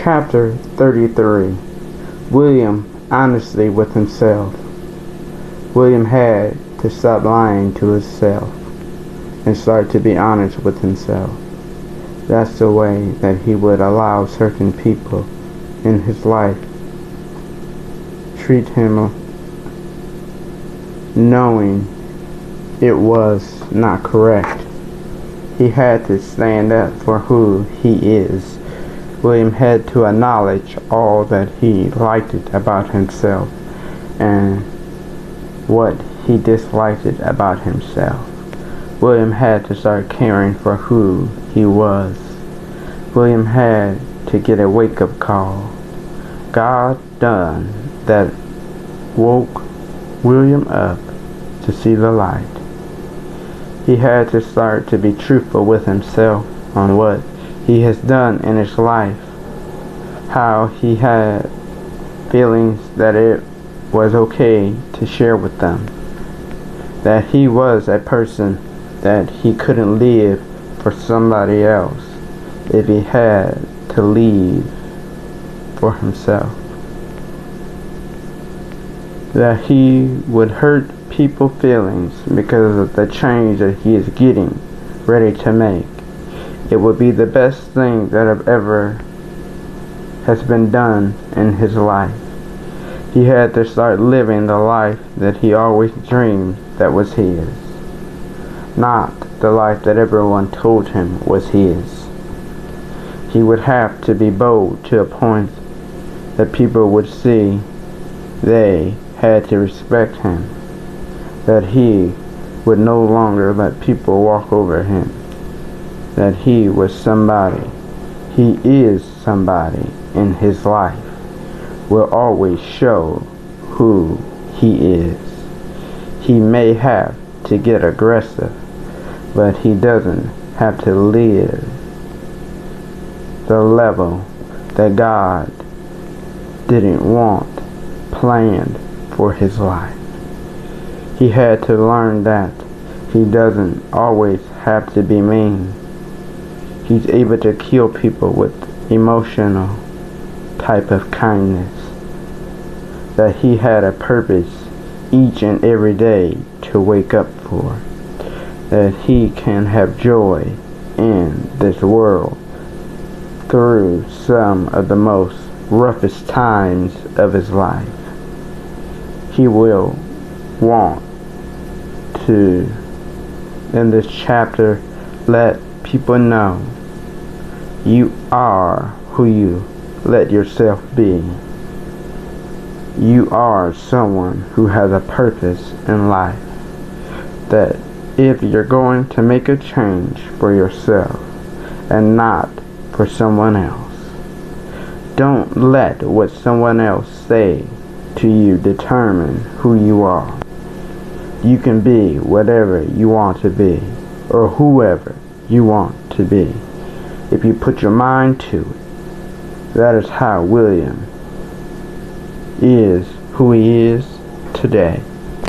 Chapter 33 William Honestly with Himself. William had to stop lying to himself and start to be honest with himself. That's the way that he would allow certain people in his life treat him knowing it was not correct. He had to stand up for who he is. William had to acknowledge all that he liked about himself and what he disliked about himself. William had to start caring for who he was. William had to get a wake up call. God done that woke William up to see the light. He had to start to be truthful with himself on what he has done in his life, how he had feelings that it was okay to share with them, that he was a person that he couldn't live for somebody else if he had to leave for himself. That he would hurt people feelings because of the change that he is getting ready to make. It would be the best thing that have ever has been done in his life. He had to start living the life that he always dreamed that was his. Not the life that everyone told him was his. He would have to be bold to a point that people would see they had to respect him that he would no longer let people walk over him, that he was somebody, he is somebody in his life, will always show who he is. He may have to get aggressive, but he doesn't have to live the level that God didn't want planned for his life he had to learn that he doesn't always have to be mean. He's able to kill people with emotional type of kindness. That he had a purpose each and every day to wake up for. That he can have joy in this world through some of the most roughest times of his life. He will want to, in this chapter, let people know you are who you let yourself be. You are someone who has a purpose in life. That if you're going to make a change for yourself and not for someone else, don't let what someone else say to you determine who you are you can be whatever you want to be or whoever you want to be if you put your mind to it. That is how William is who he is today.